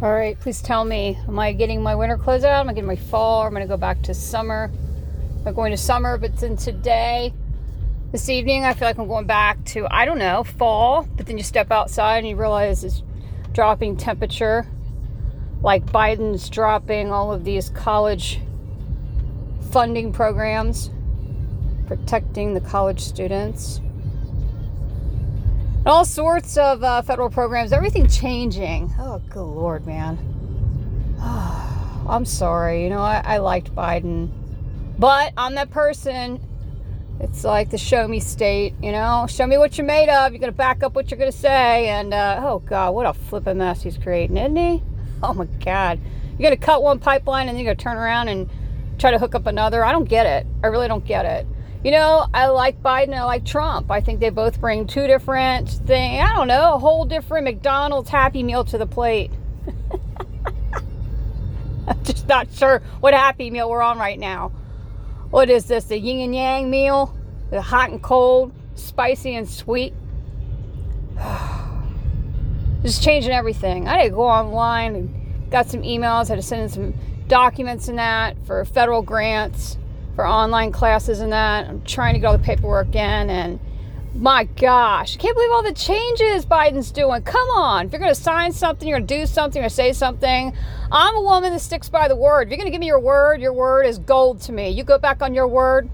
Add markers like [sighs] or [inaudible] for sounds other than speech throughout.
All right, please tell me, am I getting my winter clothes out? Am I getting my fall? Or am I going to go back to summer? I'm going to summer, but then today, this evening, I feel like I'm going back to, I don't know, fall. But then you step outside and you realize it's dropping temperature. Like Biden's dropping all of these college funding programs, protecting the college students all sorts of uh, federal programs, everything changing. Oh, good lord, man. [sighs] I'm sorry. You know, I, I liked Biden, but I'm that person. It's like the show me state, you know, show me what you're made of. You're going to back up what you're going to say. And, uh, oh, God, what a flipping mess he's creating, isn't he? [laughs] Oh, my God. You're going to cut one pipeline and then you're going to turn around and try to hook up another. I don't get it. I really don't get it. You know, I like Biden, I like Trump. I think they both bring two different things. I don't know, a whole different McDonald's Happy Meal to the plate. [laughs] I'm just not sure what Happy Meal we're on right now. What is this, the yin and yang meal? The hot and cold, spicy and sweet? [sighs] just changing everything. I had to go online and got some emails, I had to send in some documents and that for federal grants for online classes and that. I'm trying to get all the paperwork in and my gosh, I can't believe all the changes Biden's doing. Come on. If you're going to sign something, you're going to do something or say something, I'm a woman that sticks by the word. If you're going to give me your word, your word is gold to me. You go back on your word.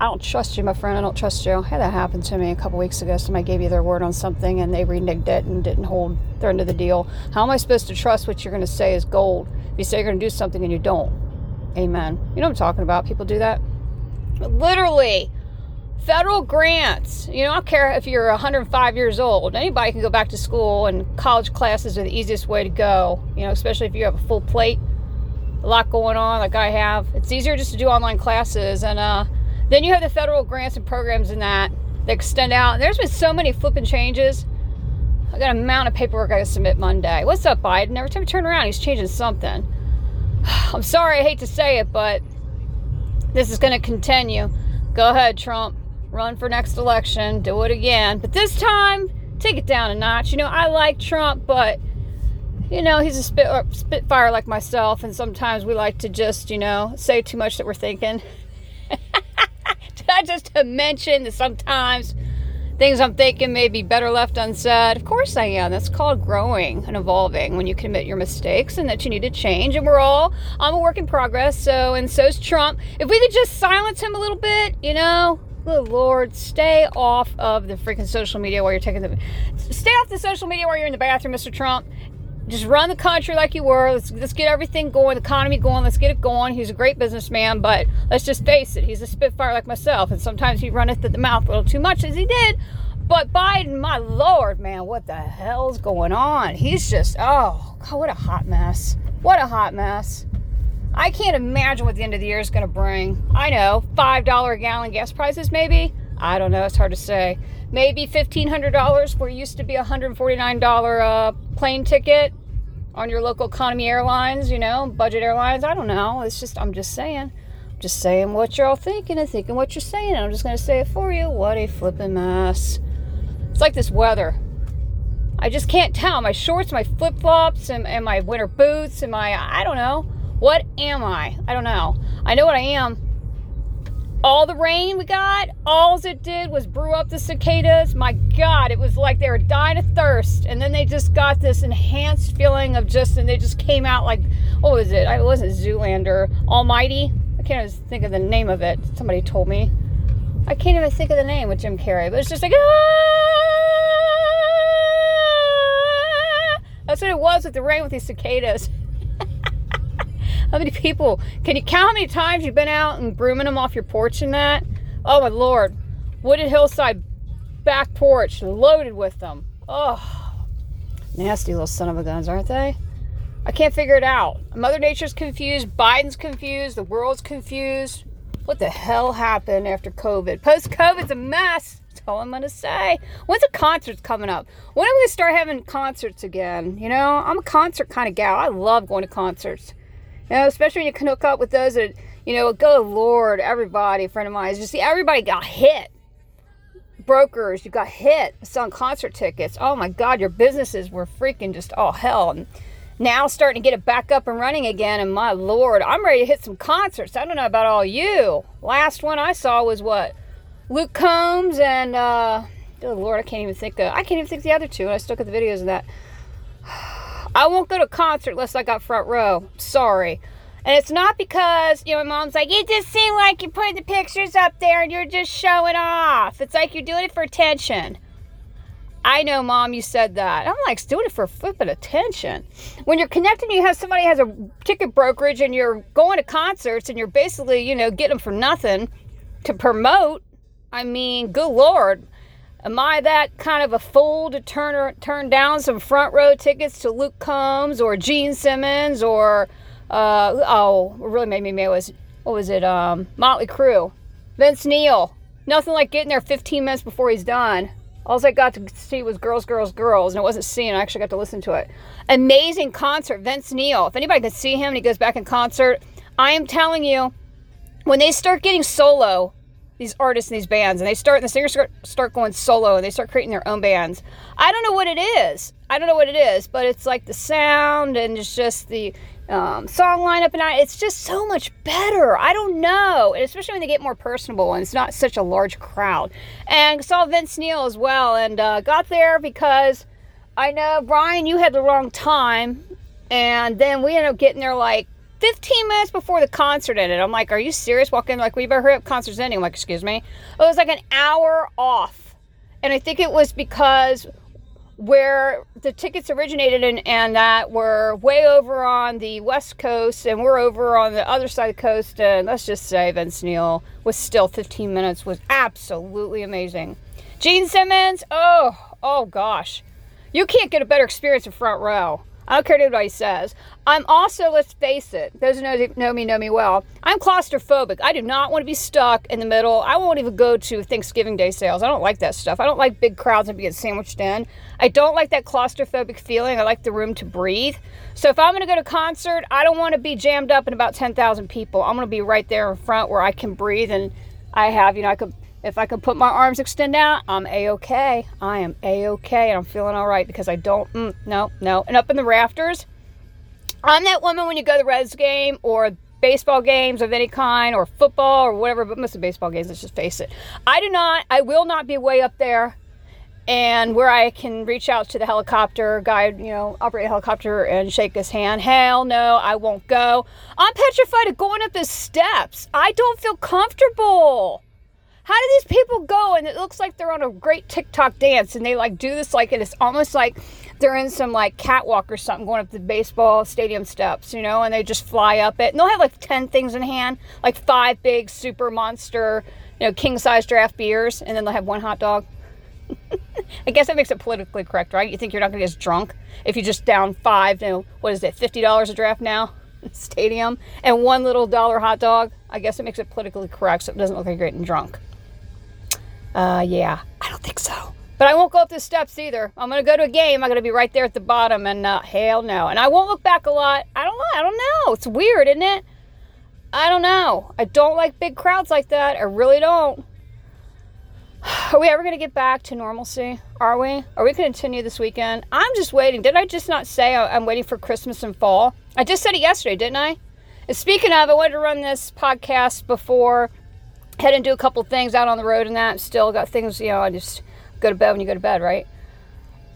I don't trust you, my friend. I don't trust you. I had that happen to me a couple weeks ago. Somebody gave you their word on something and they reneged it and didn't hold their end of the deal. How am I supposed to trust what you're going to say is gold if you say you're going to do something and you don't? Amen. You know what I'm talking about? People do that. Literally, federal grants. You know, I don't care if you're 105 years old. Anybody can go back to school, and college classes are the easiest way to go. You know, especially if you have a full plate, a lot going on, like I have. It's easier just to do online classes, and uh, then you have the federal grants and programs in that that extend out. And there's been so many flipping changes. I got a amount of paperwork I got to submit Monday. What's up, Biden? Every time I turn around, he's changing something. [sighs] I'm sorry, I hate to say it, but this is going to continue. Go ahead, Trump. Run for next election. Do it again. But this time, take it down a notch. You know, I like Trump, but, you know, he's a spit, uh, spitfire like myself, and sometimes we like to just, you know, say too much that we're thinking. [laughs] Did I just mention that sometimes things I'm thinking may be better left unsaid. Of course I am. That's called growing and evolving when you commit your mistakes and that you need to change. And we're all, I'm a work in progress. So, and so's Trump. If we could just silence him a little bit, you know, good Lord, stay off of the freaking social media while you're taking the, stay off the social media while you're in the bathroom, Mr. Trump just run the country like you were. Let's let's get everything going, the economy going. Let's get it going. He's a great businessman, but let's just face it, he's a spitfire like myself, and sometimes he runneth at the mouth a little too much as he did. But Biden, my lord, man, what the hell's going on? He's just oh god, what a hot mess. What a hot mess. I can't imagine what the end of the year is going to bring. I know, $5 a gallon gas prices, maybe. I don't know. It's hard to say. Maybe $1,500 where used to be a $149 uh, plane ticket on your local economy airlines, you know, budget airlines. I don't know. It's just, I'm just saying. just saying what you're all thinking and thinking what you're saying. I'm just going to say it for you. What a flipping mess. It's like this weather. I just can't tell. My shorts, my flip flops, and, and my winter boots, and my, I don't know. What am I? I don't know. I know what I am all the rain we got, all it did was brew up the cicadas. My God, it was like they were dying of thirst. And then they just got this enhanced feeling of just, and they just came out like, what was it? I wasn't Zoolander, Almighty. I can't even think of the name of it. Somebody told me. I can't even think of the name with Jim Carrey, but it's just like, ah! That's what it was with the rain with these cicadas. How many people? Can you count how many times you've been out and brooming them off your porch and that? Oh my lord. Wooded hillside back porch loaded with them. Oh, nasty little son of a guns, aren't they? I can't figure it out. Mother Nature's confused. Biden's confused. The world's confused. What the hell happened after COVID? Post COVID's a mess. That's all I'm going to say. When's the concerts coming up? When are we going to start having concerts again? You know, I'm a concert kind of gal. I love going to concerts. You know, especially when you can hook up with those that, you know, good Lord, everybody, friend of mine, just see everybody got hit. Brokers, you got hit selling concert tickets. Oh my God, your businesses were freaking just all hell. And, now starting to get it back up and running again. And my lord, I'm ready to hit some concerts. I don't know about all you. Last one I saw was what? Luke Combs and uh oh lord, I can't even think of I can't even think of the other two. And I still got the videos of that. [sighs] I won't go to concert unless I got front row. Sorry. And it's not because, you know, my mom's like, it just seemed like you put the pictures up there and you're just showing off. It's like you're doing it for attention. I know, mom, you said that. I'm like, doing it for flipping attention. When you're connecting, you have somebody has a ticket brokerage and you're going to concerts and you're basically, you know, getting them for nothing to promote. I mean, good Lord. Am I that kind of a fool to turn turn down some front row tickets to Luke Combs or Gene Simmons or uh, oh, what really made me mad was what was it? Um, Motley Crue, Vince Neil. Nothing like getting there 15 minutes before he's done. All I got to see was girls, girls, girls, and it wasn't seeing. I actually got to listen to it. Amazing concert, Vince Neil. If anybody could see him and he goes back in concert, I am telling you, when they start getting solo, these artists and these bands, and they start and the singers start, going solo and they start creating their own bands. I don't know what it is. I don't know what it is, but it's like the sound and it's just the um, song lineup, and I, it's just so much better. I don't know, and especially when they get more personable and it's not such a large crowd. And saw Vince Neil as well, and uh, got there because I know Brian, you had the wrong time, and then we ended up getting there like 15 minutes before the concert ended. I'm like, are you serious? Walking like, we better hurry up, concert's ending. I'm like, excuse me. It was like an hour off. And I think it was because where the tickets originated and, and that were way over on the west coast and we're over on the other side of the coast and let's just say Vince Neil was still 15 minutes was absolutely amazing. Gene Simmons, oh, oh gosh. You can't get a better experience in front row. I don't care what anybody says. I'm also, let's face it, those who know, know me know me well. I'm claustrophobic. I do not want to be stuck in the middle. I won't even go to Thanksgiving Day sales. I don't like that stuff. I don't like big crowds and being sandwiched in. I don't like that claustrophobic feeling. I like the room to breathe. So if I'm going to go to a concert, I don't want to be jammed up in about 10,000 people. I'm going to be right there in front where I can breathe and I have, you know, I could if I could put my arms extend out, I'm a-okay. I am a-okay and I'm feeling all right because I don't, mm, no, no. And up in the rafters, I'm that woman when you go to the Reds game or baseball games of any kind or football or whatever, but most of baseball games, let's just face it. I do not, I will not be way up there and where I can reach out to the helicopter guy, you know, operate a helicopter and shake his hand. Hell no, I won't go. I'm petrified of going up the steps. I don't feel comfortable. These people go and it looks like they're on a great TikTok dance and they like do this like it's almost like they're in some like catwalk or something going up the baseball stadium steps, you know, and they just fly up it. And they'll have like 10 things in hand, like five big super monster, you know, king size draft beers, and then they'll have one hot dog. [laughs] I guess that makes it politically correct, right? You think you're not going to get drunk if you just down five, you know, what is it, $50 a draft now? [laughs] Stadium and one little dollar hot dog. I guess it makes it politically correct so it doesn't look like you're getting drunk. Uh, yeah, I don't think so. But I won't go up the steps either. I'm gonna go to a game. I'm gonna be right there at the bottom, and uh, hell no. And I won't look back a lot. I don't. I don't know. It's weird, isn't it? I don't know. I don't like big crowds like that. I really don't. [sighs] Are we ever going to get back to normalcy? Are we? Are we going to continue this weekend? I'm just waiting. Did I just not say I'm waiting for Christmas and fall? I just said it yesterday, didn't I? And speaking of, I wanted to run this podcast before head and do a couple things out on the road and that. Still got things, you know, I just go to bed when you go to bed, right?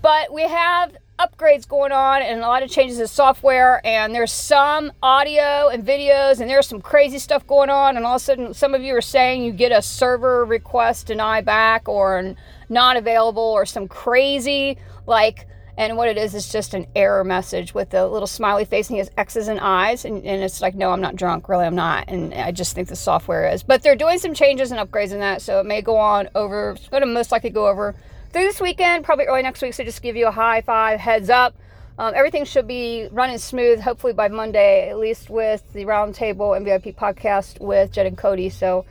But we have upgrades going on and a lot of changes in software and there's some audio and videos and there's some crazy stuff going on and all of a sudden some of you are saying you get a server request denied back or not available or some crazy like and what it is is just an error message with a little smiley face and he has X's and I's. And, and it's like, no, I'm not drunk. Really, I'm not. And I just think the software is. But they're doing some changes and upgrades in that. So it may go on over, it's going to most likely go over through this weekend, probably early next week. So just give you a high five heads up. Um, everything should be running smooth, hopefully by Monday, at least with the Roundtable and VIP podcast with Jed and Cody. So,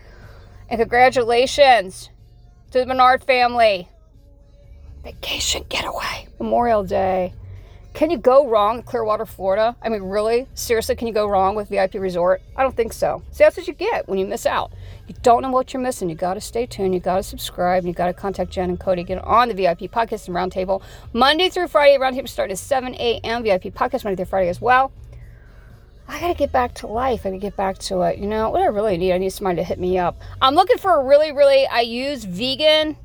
and congratulations to the Menard family vacation getaway, Memorial Day. Can you go wrong in Clearwater, Florida? I mean, really? Seriously, can you go wrong with VIP Resort? I don't think so. See, that's what you get when you miss out. You don't know what you're missing. You got to stay tuned. You got to subscribe. You got to contact Jen and Cody. Get on the VIP podcast and roundtable Monday through Friday. Roundtable start at 7 a.m. VIP podcast Monday through Friday as well. I got to get back to life. I got to get back to it. You know, what I really need, I need somebody to hit me up. I'm looking for a really, really, I use vegan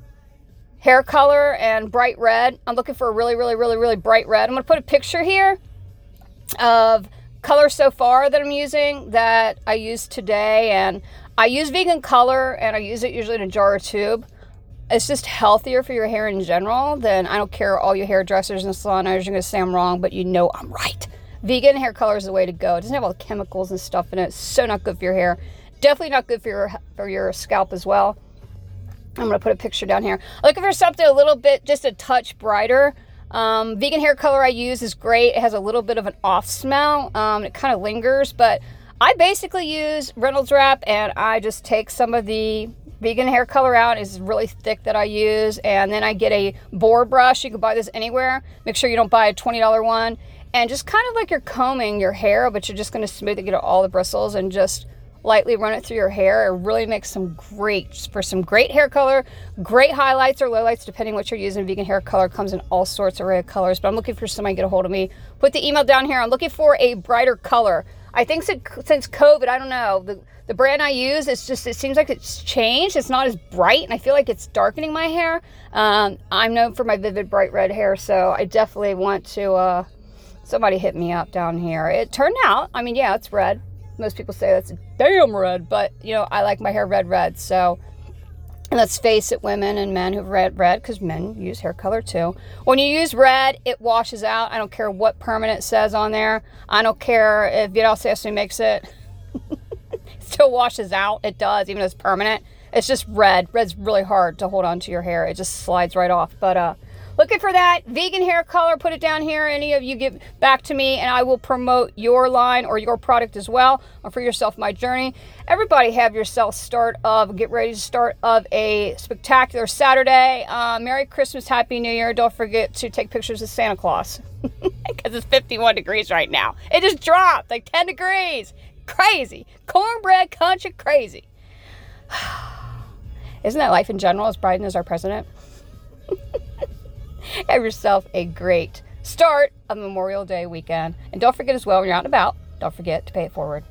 hair color and bright red. I'm looking for a really, really, really, really bright red. I'm going to put a picture here of color so far that I'm using that I used today. And I use vegan color and I use it usually in a jar or tube. It's just healthier for your hair in general than I don't care all your hairdressers and salon owners are going to say I'm wrong, but you know I'm right. Vegan hair color is the way to go. It doesn't have all the chemicals and stuff in it. It's so not good for your hair. Definitely not good for your for your scalp as well. I'm going to put a picture down here. Looking for something a little bit, just a touch brighter. Um, vegan hair color I use is great. It has a little bit of an off smell. Um, it kind of lingers, but I basically use Reynolds Wrap and I just take some of the vegan hair color out. It's really thick that I use. And then I get a boar brush. You can buy this anywhere. Make sure you don't buy a $20 one. And just kind of like you're combing your hair, but you're just going to smooth it, get all the bristles, and just lightly run it through your hair. It really makes some great, for some great hair color, great highlights or lowlights, depending what you're using. Vegan hair color comes in all sorts of array of colors, but I'm looking for somebody to get a hold of me. Put the email down here. I'm looking for a brighter color. I think since COVID, I don't know, the, the brand I use, it's just, it seems like it's changed. It's not as bright, and I feel like it's darkening my hair. Um, I'm known for my vivid bright red hair, so I definitely want to, uh, somebody hit me up down here. It turned out, I mean, yeah, it's red, most people say that's damn red, but you know, I like my hair red, red. So, let's face it, women and men who've red, red, because men use hair color too. When you use red, it washes out. I don't care what permanent says on there. I don't care if Vidal Sassoon makes it. [laughs] it still washes out. It does, even though it's permanent. It's just red. Red's really hard to hold on to your hair. It just slides right off. But uh, looking for that vegan hair color, put it down here. Any of you get back to me and I will promote your line or your product as well or for yourself my journey. Everybody have yourself start of, get ready to start of a spectacular Saturday. Uh, Merry Christmas, Happy New Year. Don't forget to take pictures of Santa Claus [laughs] because it's 51 degrees right now. It just dropped like 10 degrees. Crazy. Cornbread country crazy. [sighs] Isn't that life in general as Biden is our president? Have yourself a great start of Memorial Day weekend. And don't forget as well, when you're out and about, don't forget to pay it forward.